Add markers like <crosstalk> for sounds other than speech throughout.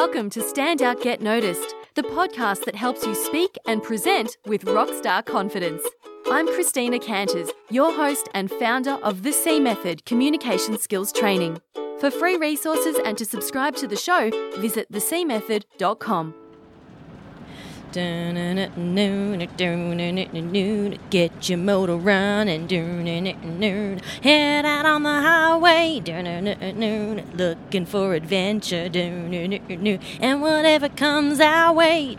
Welcome to Stand Out Get Noticed, the podcast that helps you speak and present with rockstar confidence. I'm Christina Canters, your host and founder of the C Method Communication Skills Training. For free resources and to subscribe to the show, visit thecmethod.com. Get your motor running. Head out on the highway. Looking for adventure. And whatever comes our way.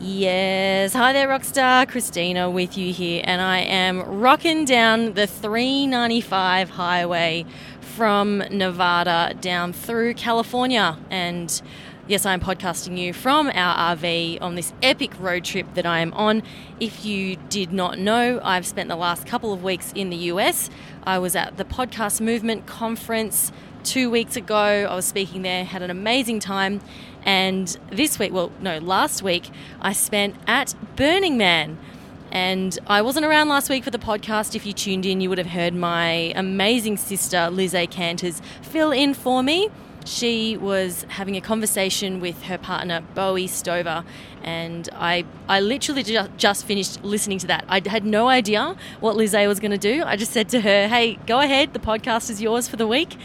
Yes, hi there, Rockstar. Christina with you here, and I am rocking down the 395 highway from Nevada down through California. And Yes, I am podcasting you from our RV on this epic road trip that I am on. If you did not know, I've spent the last couple of weeks in the US. I was at the Podcast Movement Conference two weeks ago. I was speaking there, had an amazing time. And this week, well, no, last week, I spent at Burning Man. And I wasn't around last week for the podcast. If you tuned in, you would have heard my amazing sister, Liz A. Canters, fill in for me she was having a conversation with her partner Bowie Stover, and I I literally just, just finished listening to that. I had no idea what Lizzie was going to do. I just said to her, "Hey, go ahead. The podcast is yours for the week."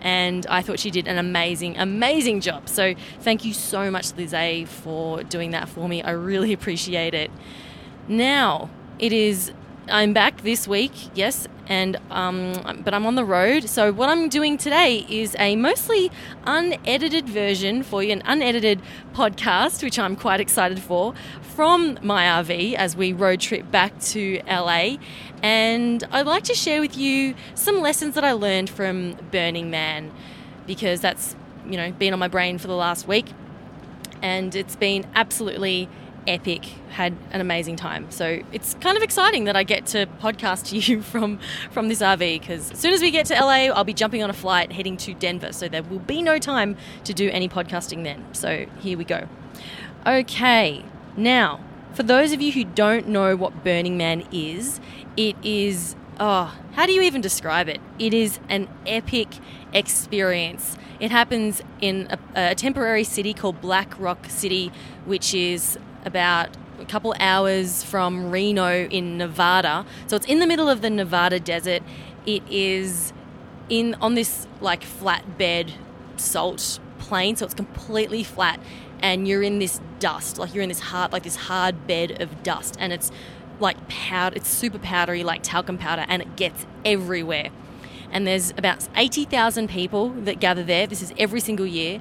And I thought she did an amazing, amazing job. So thank you so much, Lizzie, for doing that for me. I really <laughs> appreciate it. Now, it is I'm back this week, yes, and um, but I'm on the road. So what I'm doing today is a mostly unedited version for you, an unedited podcast, which I'm quite excited for, from my RV as we road trip back to LA. And I'd like to share with you some lessons that I learned from Burning Man, because that's you know been on my brain for the last week, and it's been absolutely epic. Had an amazing time. So it's kind of exciting that I get to podcast to <laughs> you from from this RV because as soon as we get to LA, I'll be jumping on a flight heading to Denver. So there will be no time to do any podcasting then. So here we go. Okay, now for those of you who don't know what Burning Man is, it is oh, how do you even describe it? It is an epic experience. It happens in a, a temporary city called Black Rock City, which is about a couple hours from Reno in Nevada. So it's in the middle of the Nevada desert. It is in on this like flatbed salt plain, so it's completely flat, and you're in this dust, like you're in this hard, like this hard bed of dust, and it's like powder. It's super powdery, like talcum powder, and it gets everywhere. And there's about eighty thousand people that gather there. This is every single year,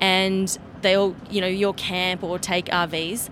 and they all, you know, your camp or take RVs.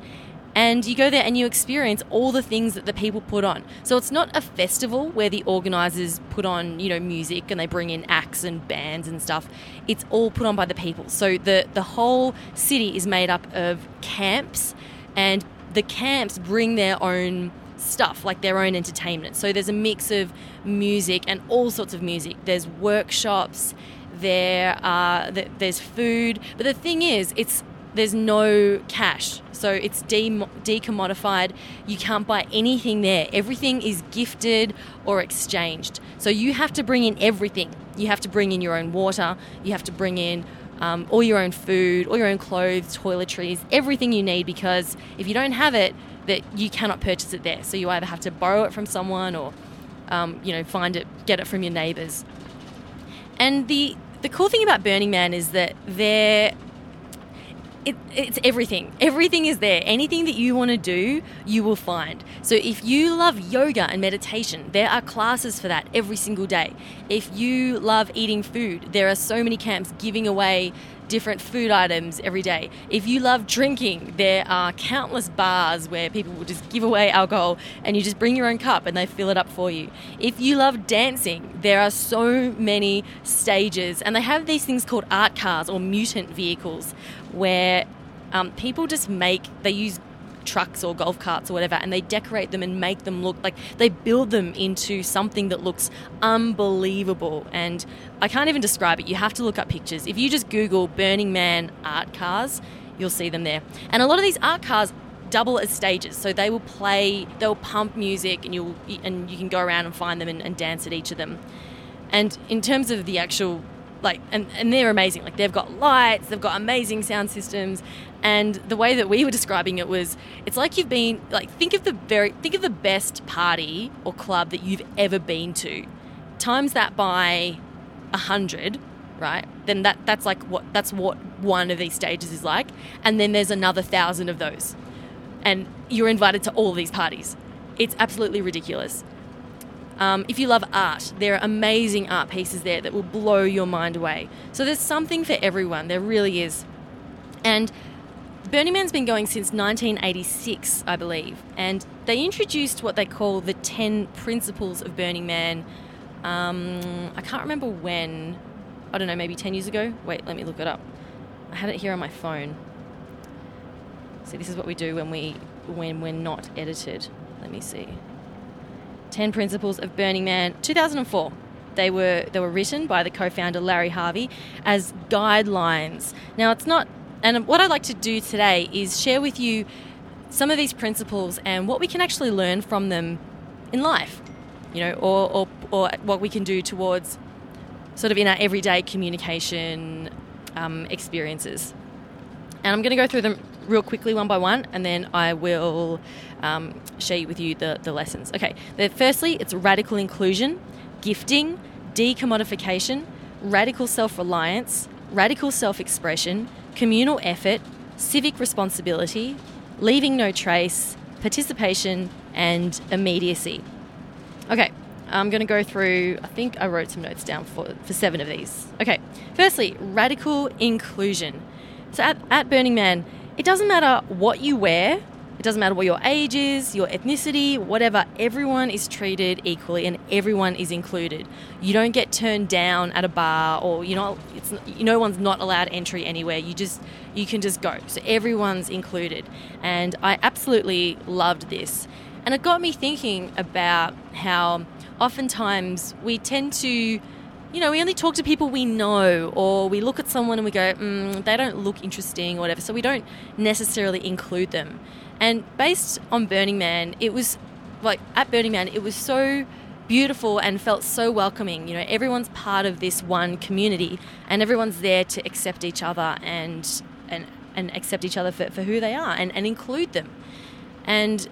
And you go there and you experience all the things that the people put on. So it's not a festival where the organisers put on, you know, music and they bring in acts and bands and stuff. It's all put on by the people. So the, the whole city is made up of camps and the camps bring their own stuff, like their own entertainment. So there's a mix of music and all sorts of music. There's workshops, there are there's food, but the thing is, it's there's no cash, so it's de- decommodified. You can't buy anything there. Everything is gifted or exchanged. So you have to bring in everything. You have to bring in your own water. You have to bring in um, all your own food, all your own clothes, toiletries, everything you need. Because if you don't have it, that you cannot purchase it there. So you either have to borrow it from someone or um, you know find it, get it from your neighbors. And the the cool thing about Burning Man is that there it, it's everything. Everything is there. Anything that you want to do, you will find. So if you love yoga and meditation, there are classes for that every single day. If you love eating food, there are so many camps giving away different food items every day. If you love drinking, there are countless bars where people will just give away alcohol and you just bring your own cup and they fill it up for you. If you love dancing, there are so many stages and they have these things called art cars or mutant vehicles where um, people just make, they use trucks or golf carts or whatever and they decorate them and make them look like they build them into something that looks unbelievable. And I can't even describe it. You have to look up pictures. If you just google Burning Man art cars you'll see them there. And a lot of these art cars double as stages. So they will play they'll pump music and you'll and you can go around and find them and, and dance at each of them. And in terms of the actual like and, and they're amazing. Like they've got lights they've got amazing sound systems and the way that we were describing it was it's like you've been like think of the very think of the best party or club that you've ever been to times that by a hundred right then that that's like what that's what one of these stages is like and then there's another thousand of those and you're invited to all these parties it's absolutely ridiculous um, if you love art, there are amazing art pieces there that will blow your mind away. So there's something for everyone. There really is. And Burning Man's been going since 1986, I believe, and they introduced what they call the 10 principles of Burning Man. Um, I can't remember when. I don't know, maybe 10 years ago? Wait, let me look it up. I had it here on my phone. See, this is what we do when we when we're not edited. Let me see. 10 Principles of Burning Man, 2004. They were they were written by the co-founder Larry Harvey as guidelines. Now it's not and what I'd like to do today is share with you some of these principles and what we can actually learn from them in life. You know, or or, or what we can do towards sort of in our everyday communication um, experiences. And I'm going to go through them real quickly one by one, and then I will um, share with you the, the lessons. Okay, firstly, it's radical inclusion, gifting, decommodification, radical self reliance, radical self expression, communal effort, civic responsibility, leaving no trace, participation, and immediacy. Okay, I'm going to go through, I think I wrote some notes down for, for seven of these. Okay, firstly, radical inclusion. So at, at Burning Man, it doesn't matter what you wear, it doesn't matter what your age is, your ethnicity, whatever, everyone is treated equally and everyone is included. You don't get turned down at a bar or you know no one's not allowed entry anywhere. You just you can just go. So everyone's included. And I absolutely loved this. And it got me thinking about how oftentimes we tend to you know, we only talk to people we know, or we look at someone and we go, mm, they don't look interesting, or whatever. So we don't necessarily include them. And based on Burning Man, it was like at Burning Man, it was so beautiful and felt so welcoming. You know, everyone's part of this one community, and everyone's there to accept each other and and and accept each other for, for who they are and, and include them. And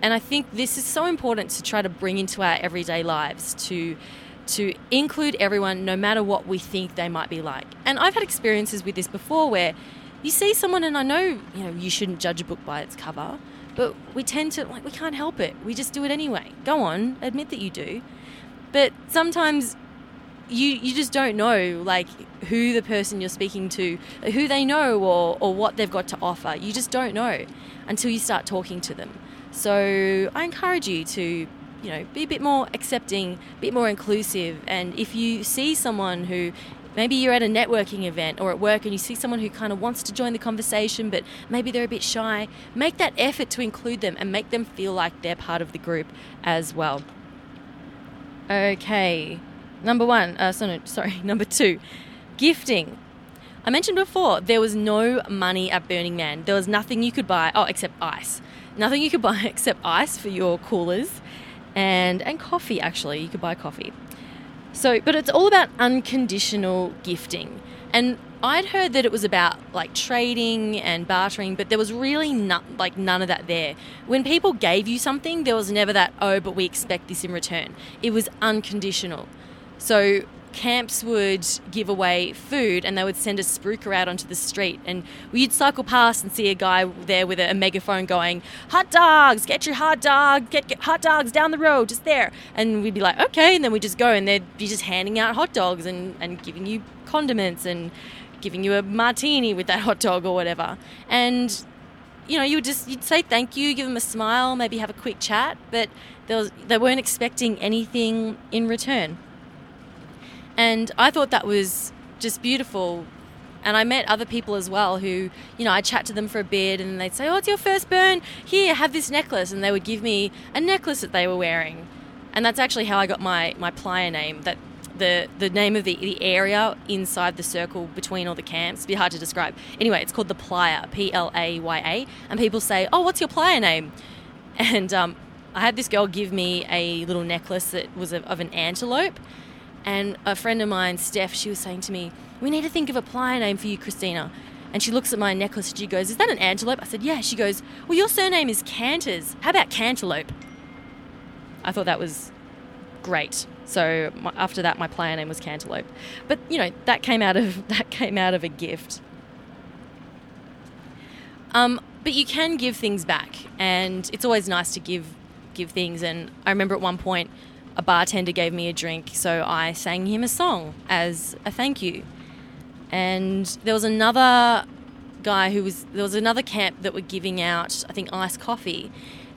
and I think this is so important to try to bring into our everyday lives to to include everyone no matter what we think they might be like. And I've had experiences with this before where you see someone and I know, you know, you shouldn't judge a book by its cover, but we tend to like we can't help it. We just do it anyway. Go on, admit that you do. But sometimes you you just don't know like who the person you're speaking to, who they know or or what they've got to offer. You just don't know until you start talking to them. So I encourage you to you know, be a bit more accepting, a bit more inclusive. And if you see someone who maybe you're at a networking event or at work and you see someone who kind of wants to join the conversation, but maybe they're a bit shy, make that effort to include them and make them feel like they're part of the group as well. Okay, number one, uh, sorry, sorry, <laughs> number two, gifting. I mentioned before there was no money at Burning Man. There was nothing you could buy, oh, except ice. Nothing you could <laughs> buy except ice for your coolers and and coffee actually you could buy coffee so but it's all about unconditional gifting and I'd heard that it was about like trading and bartering, but there was really not like none of that there. When people gave you something, there was never that, oh, but we expect this in return. It was unconditional. So camps would give away food and they would send a spruiker out onto the street. And you'd cycle past and see a guy there with a, a megaphone going hot dogs get your hot dog get, get, hot dogs down the road just there. And we'd be like okay and then we'd just go and they'd be just handing out hot dogs and, and giving you condiments and giving you a martini with that hot dog or whatever. And you know, you would just you'd say thank you, give them a smile, maybe have a quick chat, but there was, they weren't expecting anything in return. And I thought that was just beautiful. And I met other people as well who, you know, I'd chat to them for a bit and they'd say, Oh, it's your first burn. Here, have this necklace. And they would give me a necklace that they were wearing. And that's actually how I got my, my playa name. That the, the name of the, the area inside the circle between all the camps. A bit hard to describe. Anyway, it's called the playa, P L A Y A. And people say, Oh, what's your playa name? <laughs> And um, I had this girl give me a little necklace that was of, of an antelope And a friend of mine, Steph, she was saying to me, We need to think of a playa name for you, Christina. And she looks at my necklace and she goes, Is that an antelope? I said, Yeah. She goes, Well, your surname is Canters. How about Cantaloupe? I thought that was great. So my, after that, my playa name was Cantaloupe. But you know that came out of <laughs> that came out of a gift. Um, but you can give things back, and it's always nice to give give things. And I remember at one point, a bartender gave me a drink, so I sang him a song as a thank you. And there was another guy who was there was another camp that were giving out, I think, iced coffee.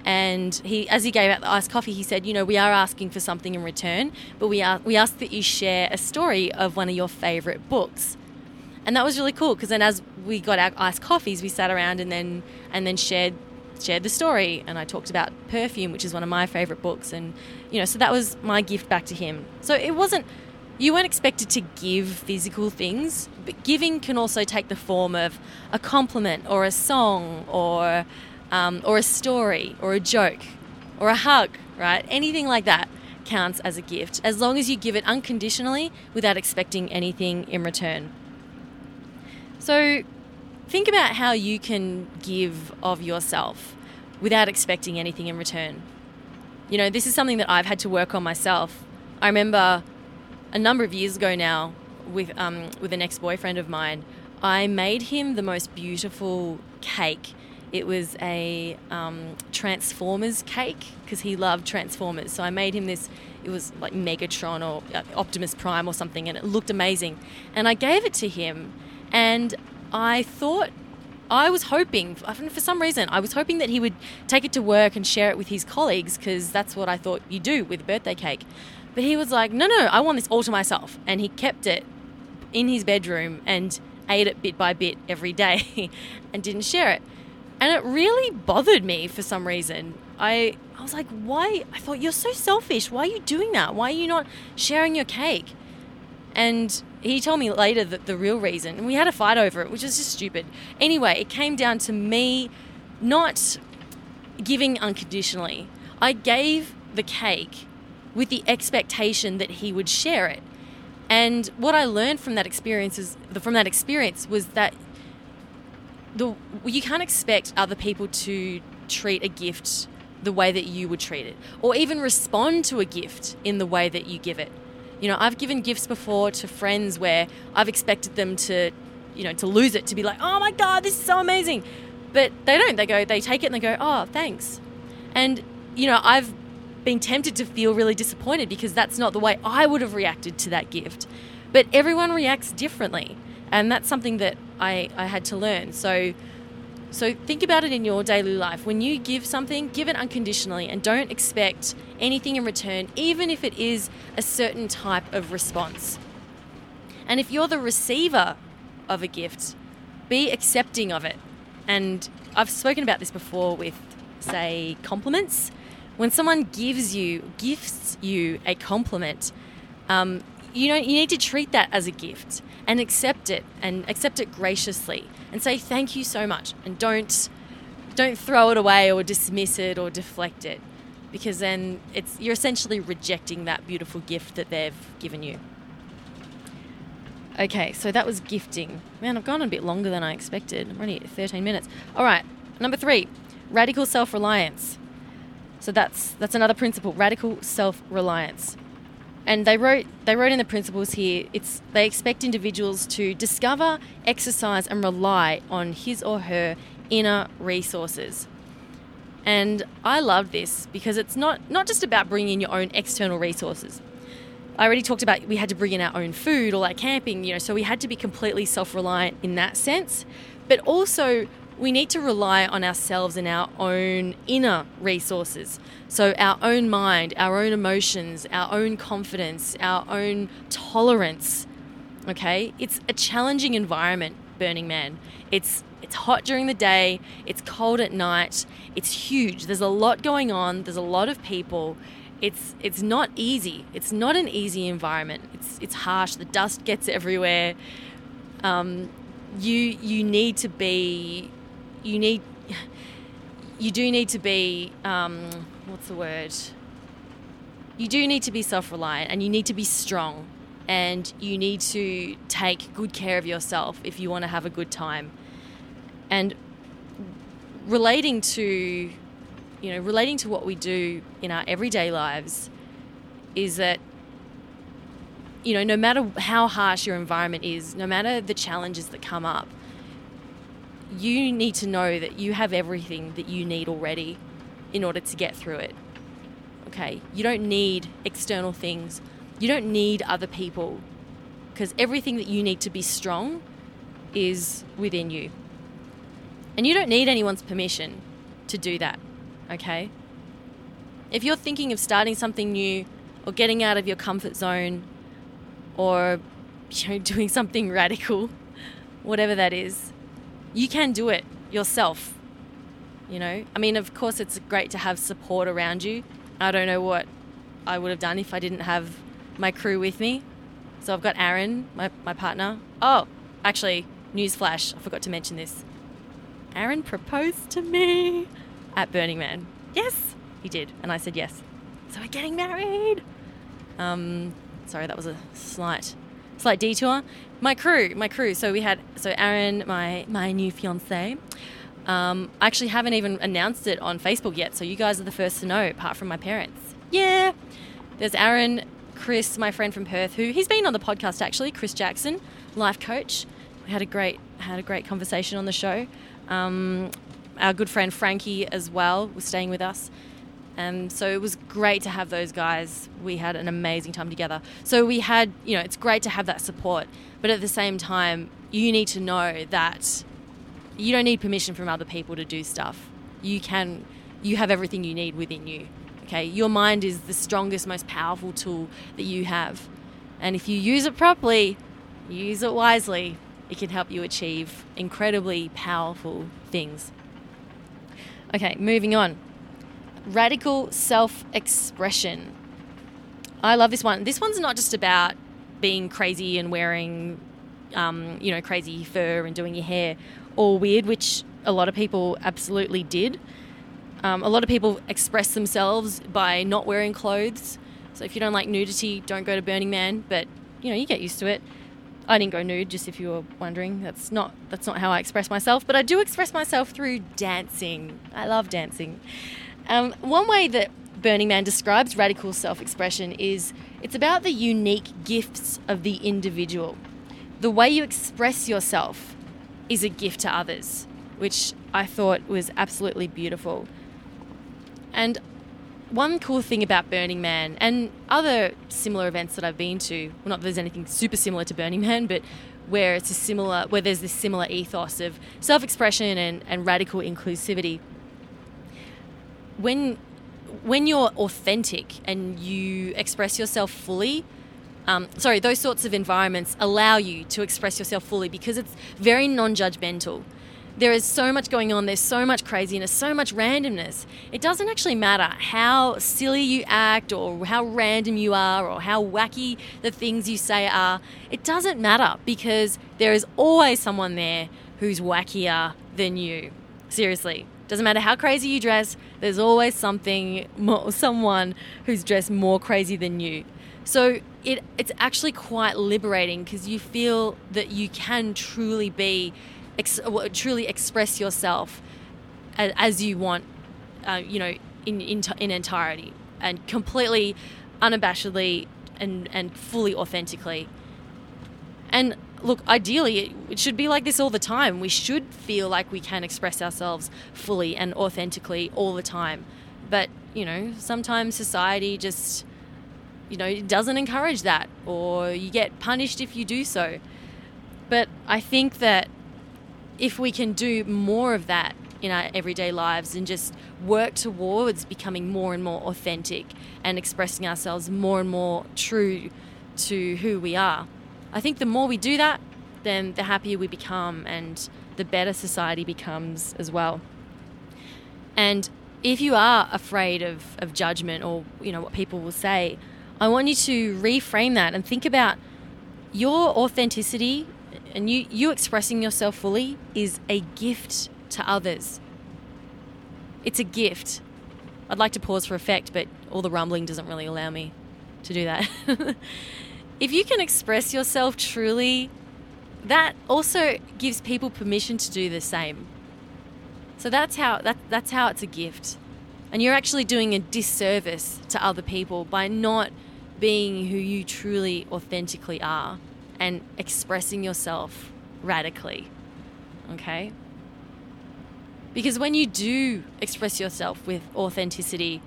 And he, as he gave out the iced coffee, he said, "You know, we are asking for something in return, but we are we ask that you share a story of one of your favorite books." And that was really cool because then, as we got our iced coffees, we sat around and then and then shared shared the story. And I talked about perfume, which is one of my favorite books, and you know, so that was my gift back to him. So it wasn't you weren't expected to give physical things, but giving can also take the form of a compliment or a song or um, or a story or a joke or a hug, right? Anything like that counts as a gift as long as you give it unconditionally without expecting anything in return. So think about how you can give of yourself without expecting anything in return. You know, this is something that I've had to work on myself. I remember a number of years ago now with um, with an ex boyfriend of mine. I made him the most beautiful cake. It was a um, Transformers cake because he loved Transformers. So I made him this. It was like Megatron or uh, Optimus Prime or something, and it looked amazing. And I gave it to him, and I thought I was hoping, for some reason, I was hoping that he would take it to work and share it with his colleagues because that's what I thought you do with birthday cake. But he was like, no, no, I want this all to myself. And he kept it in his bedroom and ate it bit by bit every day <laughs> and didn't share it. And it really bothered me for some reason. I, I was like, why? I thought, you're so selfish. Why are you doing that? Why are you not sharing your cake? And he told me later that the real reason, and we had a fight over it, which is just stupid. Anyway, it came down to me not giving unconditionally. I gave the cake with the expectation that he would share it. And what I learned from that experience is, from that experience was that the you can't expect other people to treat a gift the way that you would treat it, or even respond to a gift in the way that you give it. You know, I've given gifts before to friends where I've expected them to, you know, to lose it, to be like, oh my God, this is so amazing. But they don't. They go, they take it and they go, oh, thanks. And, you know, I've been tempted to feel really disappointed because that's not the way I would have reacted to that gift. But everyone reacts differently. And that's something that I, I had to learn. So, so think about it in your daily life. When you give something, give it unconditionally and don't expect anything in return, even if it is a certain type of response. And if you're the receiver of a gift, be accepting of it. And I've spoken about this before with, say, compliments. When someone gives you, gifts you a compliment, um, you know, you need to treat that as a gift and accept it and accept it graciously and say thank you so much and don't don't throw it away or dismiss it or deflect it because then it's you're essentially rejecting that beautiful gift that they've given you. Okay, so that was gifting. Man, I've gone a bit longer than I expected. I'm only at 13 minutes. All right, number 3, radical self-reliance. So that's that's another principle, radical self-reliance and they wrote they wrote in the principles here it's they expect individuals to discover exercise and rely on his or her inner resources. And i love this because it's not not just about bringing in your own external resources. I already talked about we had to bring in our own food or like camping you know so we had to be completely self-reliant in that sense. But also we need to rely on ourselves and our own inner resources. So, our own mind, our own emotions, our own confidence, our own tolerance. Okay? It's a challenging environment, Burning Man. It's it's hot during the day, it's cold at night, it's huge. There's a lot going on, there's a lot of people. It's it's not easy. It's not an easy environment. It's it's harsh. The dust gets everywhere. Um, you you need to be you need you do need to be um, what's the word you do need to be self-reliant and you need to be strong and you need to take good care of yourself if you want to have a good time. And relating to, you know, relating to what we do in our everyday lives is that, you know, no matter how harsh your environment is, no matter the challenges that come up, you need to know that you have everything that you need already in order to get through it. Okay? You don't need external things. You don't need other people because everything that you need to be strong is within you. And you don't need anyone's permission to do that. Okay? If you're thinking of starting something new or getting out of your comfort zone or you know <laughs> doing something radical, whatever that is, you can do it yourself. You know, I mean, of course, it's great to have support around you. I don't know what I would have done if I didn't have my crew with me. So I've got Aaron, my, my partner. Oh, actually, newsflash, I forgot to mention this. Aaron proposed to me at Burning Man. Yes, he did. And I said yes. So we're getting married. Um, sorry, that was a slight, slight detour. My crew, my crew. So we had, so Aaron, my, my new fiance. Um, I actually haven't even announced it on Facebook yet, so you guys are the first to know, apart from my parents. Yeah. There's Aaron, Chris, my friend from Perth, who he's been on the podcast actually, Chris Jackson, life coach. We had a great had a great conversation on the show. Um, our good friend Frankie as well was staying with us. And so it was great to have those guys. We had an amazing time together. So we had, you know, it's great to have that support. But at the same time, you need to know that you don't need permission from other people to do stuff. You can, you have everything you need within you. Okay, your mind is the strongest, most powerful tool that you have. And if you use it properly, use it wisely, it can help you achieve incredibly powerful things. Okay, moving on. Radical self expression. I love this one. This one's not just about being crazy and wearing, um, you know, crazy fur and doing your hair all weird, which a lot of people absolutely did. Um, a lot of people express themselves by not wearing clothes. So if you don't like nudity, don't go to Burning Man. But you know, you get used to it. I didn't go nude, just if you were wondering. That's not that's not how I express myself. But I do express myself through dancing. I love dancing. Um, one way that Burning Man describes radical self-expression is it's about the unique gifts of the individual. The way you express yourself is a gift to others, which I thought was absolutely beautiful. And one cool thing about Burning Man and other similar events that I've been to, well, not that there's anything super similar to Burning Man, but where it's a similar, where there's this similar ethos of self-expression and, and radical inclusivity. When when you're authentic and you express yourself fully, um, sorry, those sorts of environments allow you to express yourself fully because it's very non-judgmental there is so much going on, there's so much craziness, so much randomness. It doesn't actually matter how silly you act or how random you are or how wacky the things you say are. It doesn't matter because there is always someone there who's wackier than you. Seriously. Doesn't matter how crazy you dress, there's always something, someone who's dressed more crazy than you. So it, it's actually quite liberating because you feel that you can truly be ex- truly express yourself as, as you want, uh, you know, in, in, in entirety and completely unabashedly and, and fully authentically. And look, ideally, it, should be like this all the time. We should feel like we can express ourselves fully and authentically all the time. But, you know, sometimes society just, you know, doesn't encourage that, or you get punished if you do so. But I think that if we can do more of that in our everyday lives and just work towards becoming more and more authentic and expressing ourselves more and more true to who we are. I think the more we do that, then the happier we become and the better society becomes as well. And if you are afraid of, of judgment or you know what people will say, I want you to reframe that and think about your authenticity and you, you expressing yourself fully is a gift to others. It's a gift. I'd like to pause for effect, but all the rumbling doesn't really allow me to do that. <laughs> if you can express yourself truly, that also gives people permission to do the same. So that's how that, that's how it's a gift. And you're actually doing a disservice to other people by not being who you truly authentically are and expressing yourself radically. Okay? Because when you do express yourself with authenticity,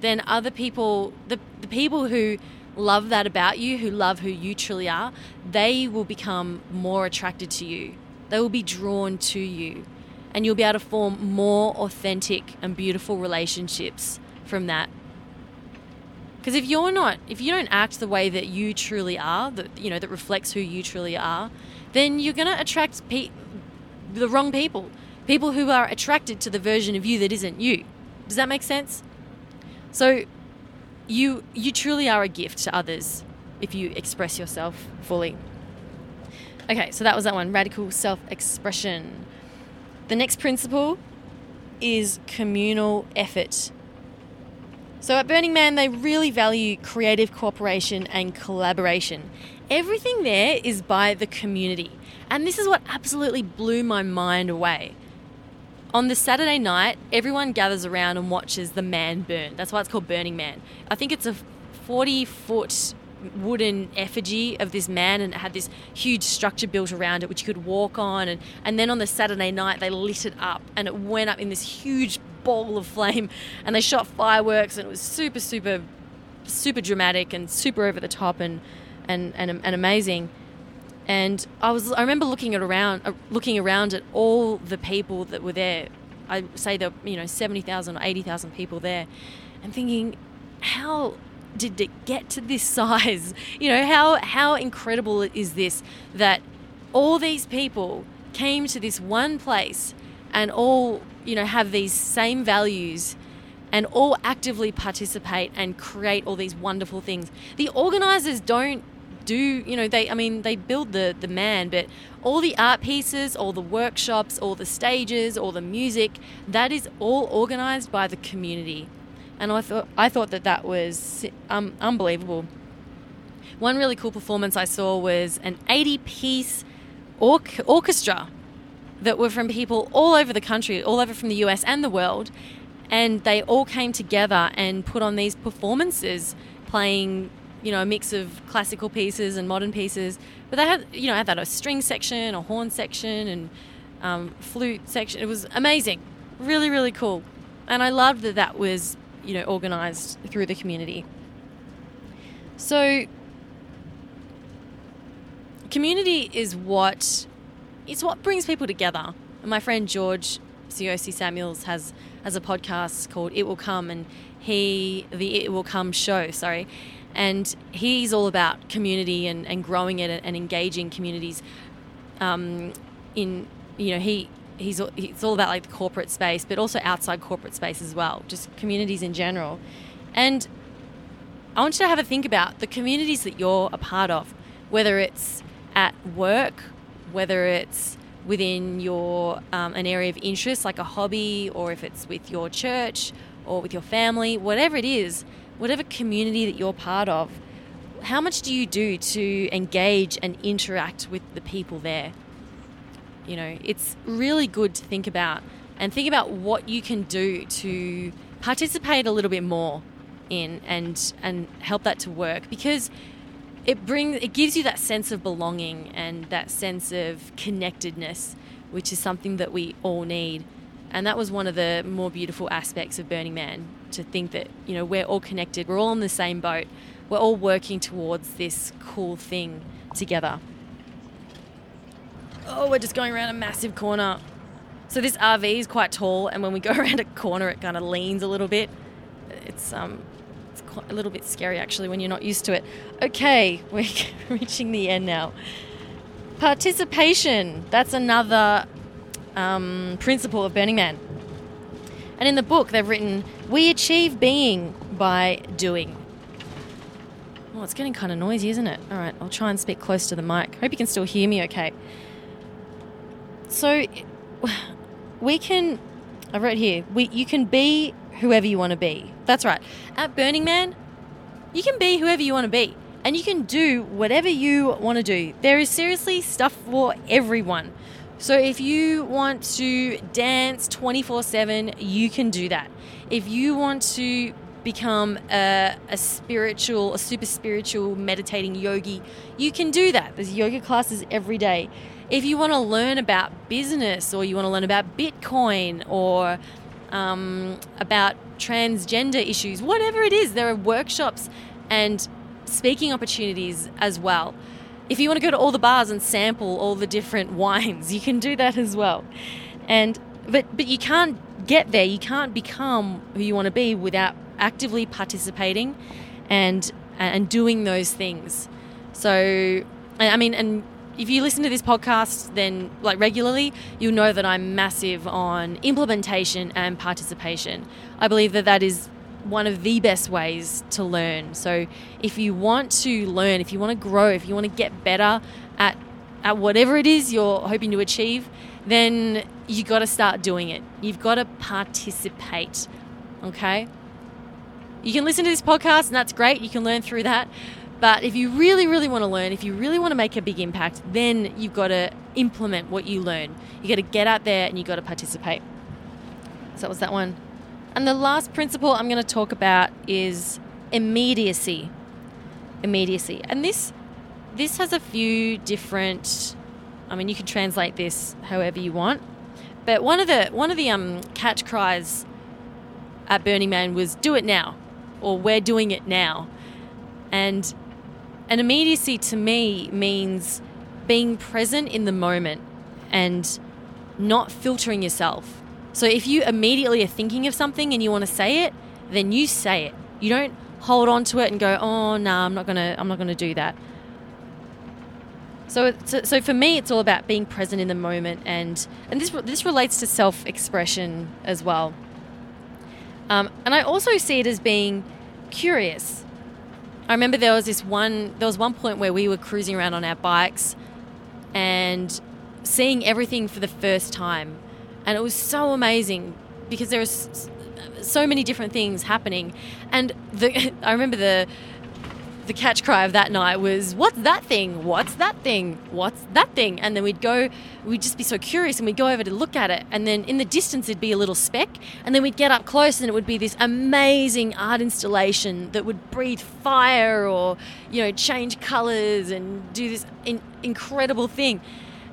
then other people, the, the people who love that about you, who love who you truly are, they will become more attracted to you. They will be drawn to you. And you'll be able to form more authentic and beautiful relationships from that. Because if you're not, if you don't act the way that you truly are, that you know that reflects who you truly are, then you're going to attract pe- the wrong people. People who are attracted to the version of you that isn't you. Does that make sense? So you you truly are a gift to others if you express yourself fully. Okay, so that was that one, radical self-expression. The next principle is communal effort. So at Burning Man, they really value creative cooperation and collaboration. Everything there is by the community. And this is what absolutely blew my mind away. On the Saturday night, everyone gathers around and watches the man burn. That's why it's called Burning Man. I think it's a 40 foot wooden effigy of this man and it had this huge structure built around it which you could walk on and, and then on the Saturday night they lit it up and it went up in this huge ball of flame and they shot fireworks and it was super super super dramatic and super over the top and and, and, and amazing and I was I remember looking at around uh, looking around at all the people that were there. I say there you know seventy thousand or eighty thousand people there, and thinking, how did it get to this <laughs> size? You know how how incredible is this that all these people came to this one place and all you know have these same values and all actively participate and create all these wonderful things. The organizers don't do you know they i mean they build the the man but all the art pieces all the workshops all the stages all the music that is all organized by the community. And i thought i thought that that was um, unbelievable. One really cool performance i saw was an 80 piece or- orchestra that were from people all over the country all over from the us and the world. And they all came together and put on these performances playing you know, a mix of classical pieces and modern pieces. But they had, you know, had that a string section, a horn section, and um, flute section. It was amazing, really, really cool, and I loved that that was, you know, organised through the community. So, community is what it's what brings people together. And my friend George COC Samuels has has a podcast called It Will Come, and he the It Will Come show, sorry, and he's all about community and, and growing it and engaging communities um, in you know he he's it's all about like the corporate space but also outside corporate space as well just communities in general. And i want you to have a think about the communities that you're a part of whether it's at work whether it's within your um, an area of interest like a hobby or if it's with your church or with your family whatever it is whatever community that you're part of, how much do you do to engage and interact with the people there? You know, it's really good to think about and think about what you can do to participate a little bit more in and and help that to work because it brings it gives you that sense of belonging and that sense of connectedness which is something that we all need and that was one of the more beautiful aspects of Burning Man to think that, you know, we're all connected, we're all in the same boat, we're all working towards this cool thing together. Oh, we're just going around a massive corner. So this RV is quite tall, and when we go <laughs> around a corner, it kind of leans a little bit. It's um, it's quite a little bit scary actually when you're not used to it. Okay, <laughs> we're reaching the end now. Participation. That's another um, principle of Burning Man. And in the book, they've written, We achieve being by doing. Well, it's getting kind of noisy, isn't it? All right, I'll try and speak close to the mic. Hope you can still hear me okay. So, we can, I wrote here, we, you can be whoever you want to be. That's right. At Burning Man, you can be whoever you want to be. and you can do whatever you want to do. There is seriously stuff for everyone. So if you want to dance 24 7, you can do that. If you want to become a, a, spiritual, a super spiritual meditating yogi, you can do that. There's yoga classes every day. If you want to learn about business or you want to learn about Bitcoin or um, about transgender issues, whatever it is, there are workshops and speaking opportunities as well. If you want to go to all the bars and sample all the different <laughs> wines, you can do that as well. And but but you can't get there. You can't become who you want to be without actively participating and and doing those things. So I mean and if you listen to this podcast then like regularly you'll know that i'm massive on implementation and participation i believe that that is one of the best ways to learn. So if you want to learn, if you want to grow, if you want to get better at at whatever it is you're hoping to achieve, then you got to start doing it. You've got to participate. Okay? You can listen to this podcast and that's great. You can learn through that. But if you really, really want to learn, if you really want to make a big impact, then you've got to implement what you learn. You got to get out there and you got to participate. So, what's that one? And the last principle I'm going to talk about is immediacy. Immediacy. And this this has a few different I mean you can translate this however you want. But one of the one of the um, catch cries at Burning Man was do it now or we're doing it now. And an immediacy to me means being present in the moment and not filtering yourself so if you immediately are thinking of something and you want to say it, then you say it. You don't hold on to it and go, "Oh, no, nah, I'm not gonna, I'm not gonna do that." So, so, for me, it's all about being present in the moment, and and this this relates to self expression as well. Um, and I also see it as being curious. I remember there was this one, there was one point where we were cruising around on our bikes, and seeing everything for the first time and it was so amazing because there was so many different things happening. And the, <laughs> I remember the the catch cry of that night was, "What's that thing? What's that thing? What's that thing?" And then we'd go, we'd just be so curious, and we'd go over to look at it, and then in the distance it'd be a little speck, and then we'd get up close, and it would be this amazing art installation that would breathe fire or you know change colors and do this in- incredible thing,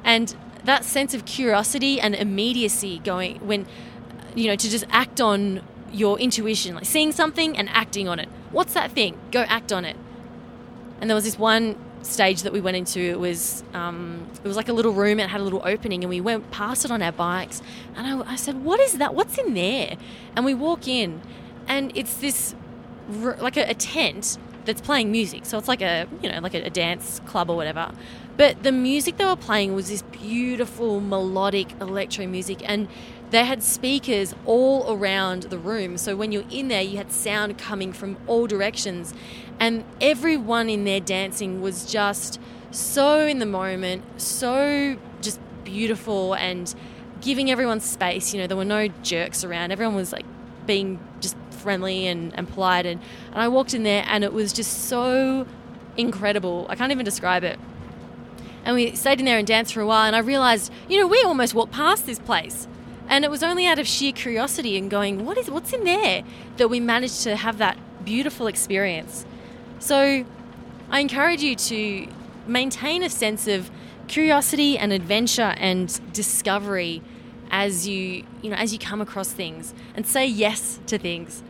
and that sense of curiosity and immediacy going when you know to just act on your intuition like seeing something and acting on it. What's that thing? Go act on it. And there was this one stage that we went into it was um, it was like a little room it had a little opening and we went past it on our bikes. And I, I said what is that? What's in there? And we walk in and it's this like a, a tent that's playing music so it's like a you know like a, a dance club or whatever but the music they were playing was this beautiful melodic electro music, and they had speakers all around the room. So when you're in there, you had sound coming from all directions, and everyone in there dancing was just so in the moment, so just beautiful and giving everyone space. You know, there were no jerks around. Everyone was like being just friendly and, and polite. And, and I walked in there and it was just so incredible. I can't even describe it and we stayed in there and danced for a while. And I realized, you know, we almost walked past this place. And it was only out of sheer curiosity and going, what is what's in there that we managed to have that beautiful experience. So I encourage you to maintain a sense of curiosity and adventure and discovery as you you know as you come across things and say yes to things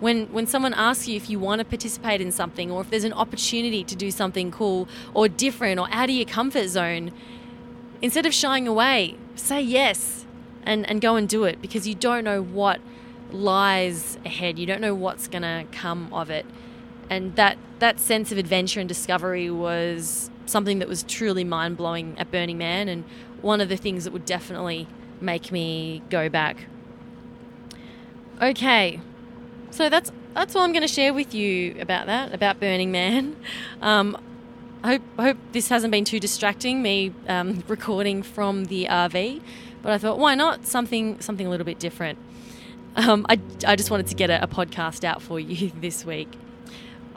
when when someone asks you if you want to participate in something or if there's an opportunity to do something cool or different or out of your comfort zone instead of shying away say yes and and go and do it because you don't know what lies ahead. You don't know what's going to come of it. And that that sense of adventure and discovery was something that was truly mind-blowing at Burning Man and one of the things that would definitely make me go back. Okay so that's that's all I'm going to share with you about that, about Burning Man. <laughs> Um, I hope, hope this hasn't been too distracting, me um, <laughs> recording from the RV, but I thought, why not something something a little bit different? Um, I, I just wanted to get a, a podcast out for <laughs> you this week.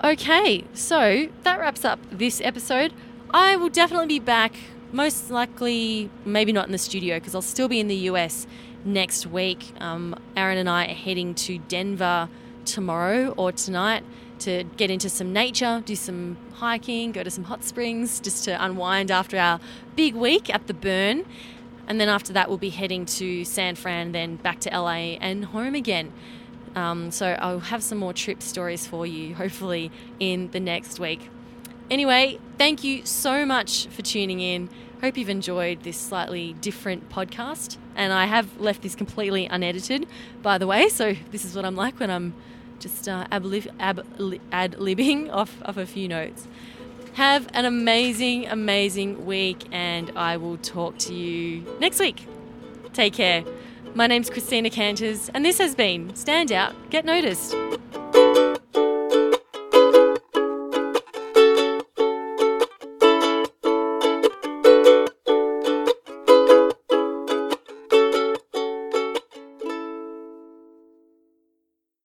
Okay, so that wraps up this episode. I will definitely be back, most likely, maybe not in the studio, because I'll still be in the US next week. Um, Aaron and I are heading to Denver tomorrow or tonight to get into some nature, do some hiking, go to some hot springs, just to unwind after our big week at the burn. And then after that, we'll be heading to San Fran, then back to LA and home again. Um, so I'll have some more trip stories for you, hopefully, in the next week. Anyway, thank you so much for tuning in. Hope you've enjoyed this slightly different podcast. And I have left this completely unedited, by the way. So this is what I'm like when I'm just uh, ad libbing <laughs> off, off a few notes. Have an amazing, amazing week, and I will talk to you next week. Take care. My name's Christina Canters, and this has been Stand Out, Get Noticed.